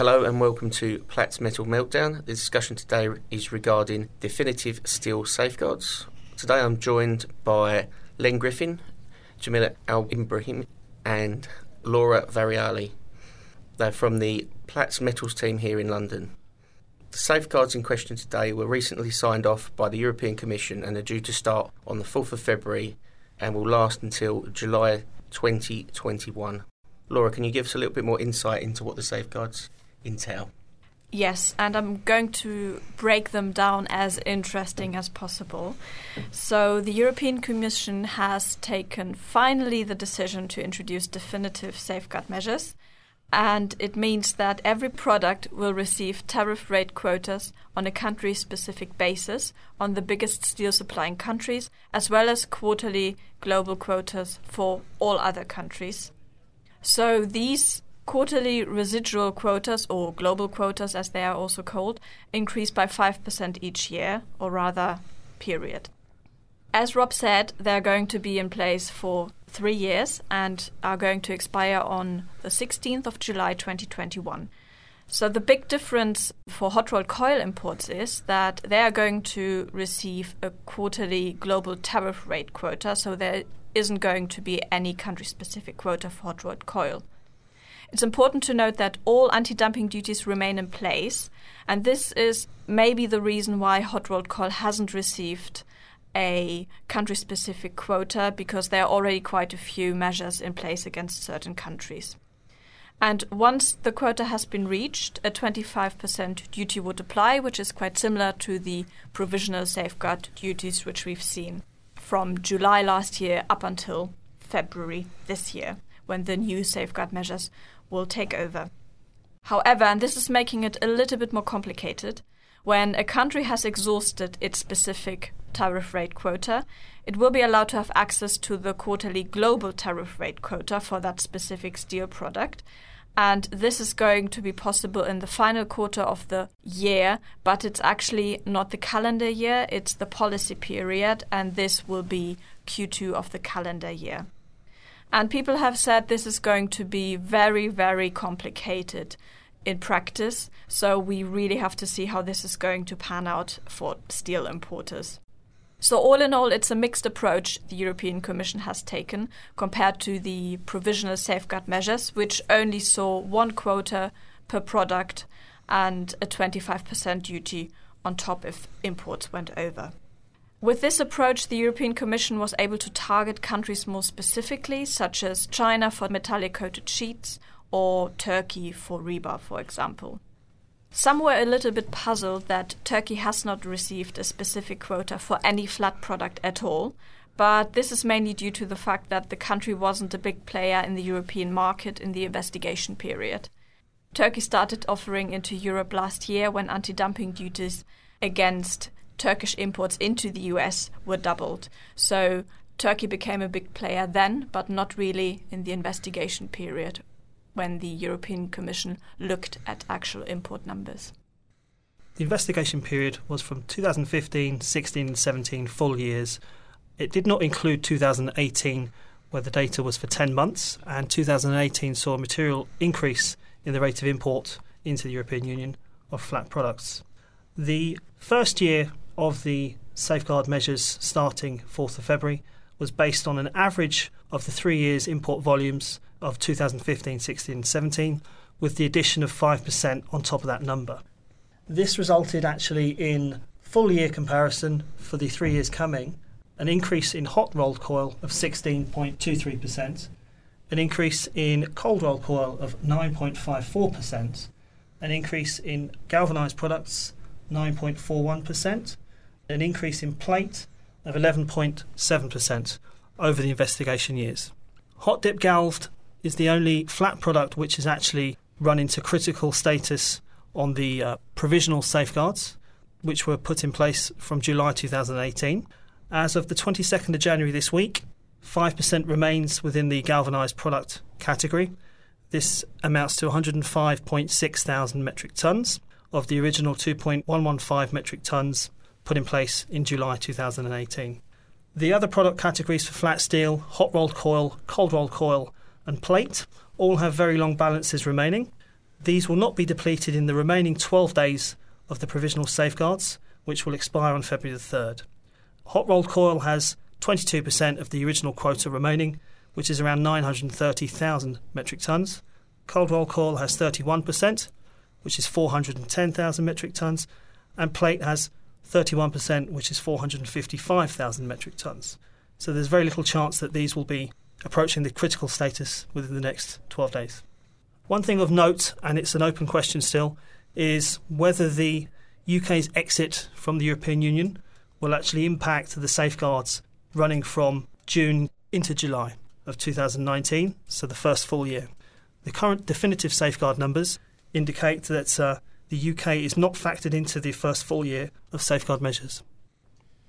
Hello and welcome to Platts Metal Meltdown. The discussion today is regarding definitive steel safeguards. Today I'm joined by Len Griffin, Jamila Al Ibrahim, and Laura Variali. They're from the Platts Metals team here in London. The safeguards in question today were recently signed off by the European Commission and are due to start on the 4th of February and will last until July 2021. Laura, can you give us a little bit more insight into what the safeguards Yes, and I'm going to break them down as interesting as possible. So, the European Commission has taken finally the decision to introduce definitive safeguard measures, and it means that every product will receive tariff rate quotas on a country specific basis on the biggest steel supplying countries, as well as quarterly global quotas for all other countries. So, these quarterly residual quotas, or global quotas as they are also called, increase by 5% each year, or rather, period. As Rob said, they're going to be in place for three years and are going to expire on the 16th of July 2021. So, the big difference for hot rolled coil imports is that they are going to receive a quarterly global tariff rate quota, so there isn't going to be any country specific quota for hot rolled coil. It's important to note that all anti dumping duties remain in place, and this is maybe the reason why hot rolled coil hasn't received a country specific quota because there are already quite a few measures in place against certain countries. And once the quota has been reached, a 25% duty would apply, which is quite similar to the provisional safeguard duties which we've seen from July last year up until February this year, when the new safeguard measures will take over. However, and this is making it a little bit more complicated, when a country has exhausted its specific tariff rate quota, it will be allowed to have access to the quarterly global tariff rate quota for that specific steel product. And this is going to be possible in the final quarter of the year, but it's actually not the calendar year, it's the policy period, and this will be Q2 of the calendar year. And people have said this is going to be very, very complicated in practice. So we really have to see how this is going to pan out for steel importers. So, all in all, it's a mixed approach the European Commission has taken compared to the provisional safeguard measures, which only saw one quota per product and a 25% duty on top if imports went over. With this approach, the European Commission was able to target countries more specifically, such as China for metallic coated sheets or Turkey for rebar, for example. Some were a little bit puzzled that Turkey has not received a specific quota for any flat product at all, but this is mainly due to the fact that the country wasn't a big player in the European market in the investigation period. Turkey started offering into Europe last year when anti dumping duties against Turkish imports into the US were doubled. So Turkey became a big player then, but not really in the investigation period when the European Commission looked at actual import numbers. The investigation period was from 2015, 16, and 17 full years. It did not include 2018, where the data was for 10 months, and 2018 saw a material increase in the rate of import into the European Union of flat products. The first year of the safeguard measures starting 4th of February was based on an average of the three years import volumes of 2015, 16, and 17, with the addition of 5% on top of that number. This resulted actually in full year comparison for the three years coming, an increase in hot rolled coil of 16.23%, an increase in cold rolled coil of 9.54%, an increase in galvanized products 9.41%, an increase in plate of 11.7% over the investigation years. Hot dip galved is the only flat product which has actually run into critical status on the uh, provisional safeguards, which were put in place from July 2018. As of the 22nd of January this week, 5% remains within the galvanised product category. This amounts to 105.6 thousand metric tonnes of the original 2.115 metric tonnes put in place in July 2018. The other product categories for flat steel, hot rolled coil, cold rolled coil, and plate all have very long balances remaining. These will not be depleted in the remaining 12 days of the provisional safeguards, which will expire on February the 3rd. Hot rolled coil has 22% of the original quota remaining, which is around 930,000 metric tonnes. Cold rolled coil has 31%, which is 410,000 metric tonnes, and plate has 31%, which is 455,000 metric tonnes. So there's very little chance that these will be approaching the critical status within the next 12 days. One thing of note, and it's an open question still, is whether the UK's exit from the European Union will actually impact the safeguards running from June into July of 2019, so the first full year. The current definitive safeguard numbers indicate that uh, the UK is not factored into the first full year of safeguard measures.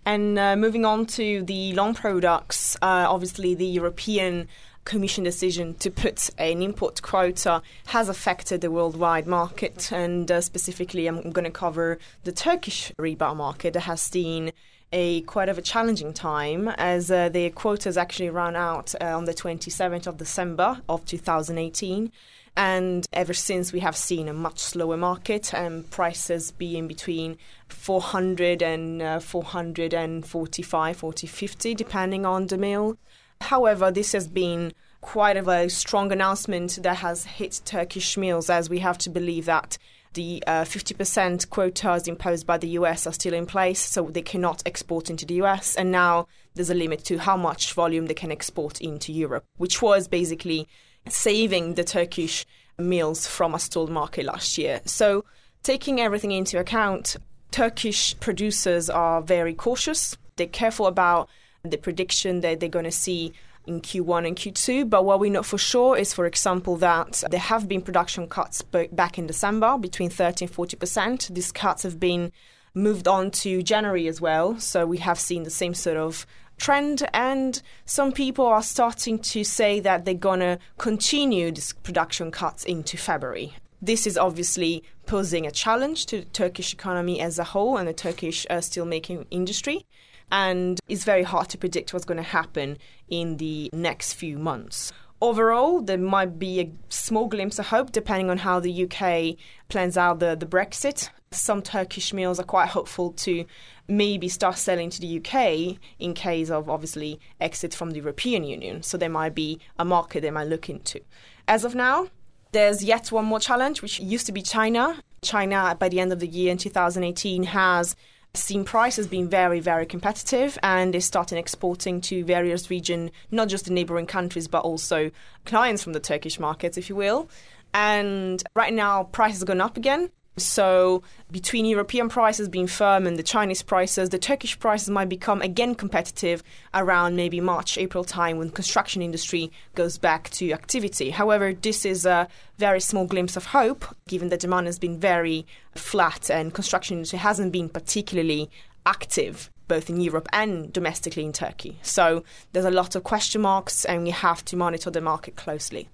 And uh, moving on to the long products, uh, obviously the European Commission decision to put an import quota has affected the worldwide market, and uh, specifically, I'm going to cover the Turkish rebar market that has seen a quite of a challenging time as uh, the quotas actually ran out uh, on the 27th of December of 2018 and ever since we have seen a much slower market and prices being between 400 and uh, 445 4050 depending on the mill however this has been quite of a strong announcement that has hit turkish mills as we have to believe that the uh, 50% quotas imposed by the US are still in place, so they cannot export into the US. And now there's a limit to how much volume they can export into Europe, which was basically saving the Turkish meals from a stalled market last year. So, taking everything into account, Turkish producers are very cautious. They're careful about the prediction that they're going to see in Q1 and Q2. But what we know for sure is, for example, that there have been production cuts back in December between 30 and 40%. These cuts have been moved on to January as well. So we have seen the same sort of trend, and some people are starting to say that they're going to continue these production cuts into February. This is obviously posing a challenge to the Turkish economy as a whole and the Turkish uh, steelmaking industry. And it's very hard to predict what's going to happen in the next few months. Overall, there might be a small glimpse of hope depending on how the UK plans out the, the Brexit. Some Turkish mills are quite hopeful to maybe start selling to the UK in case of obviously exit from the European Union. So there might be a market they might look into. As of now, there's yet one more challenge, which used to be China. China, by the end of the year in 2018, has seen prices being very, very competitive and is starting exporting to various regions, not just the neighboring countries, but also clients from the Turkish markets, if you will. And right now, prices are going up again. So, between European prices being firm and the Chinese prices, the Turkish prices might become again competitive around maybe March, April time when construction industry goes back to activity. However, this is a very small glimpse of hope, given that demand has been very flat and construction industry hasn't been particularly active both in Europe and domestically in Turkey. So, there's a lot of question marks, and we have to monitor the market closely.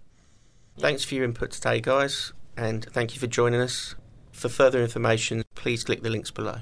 Thanks for your input today, guys, and thank you for joining us. For further information, please click the links below.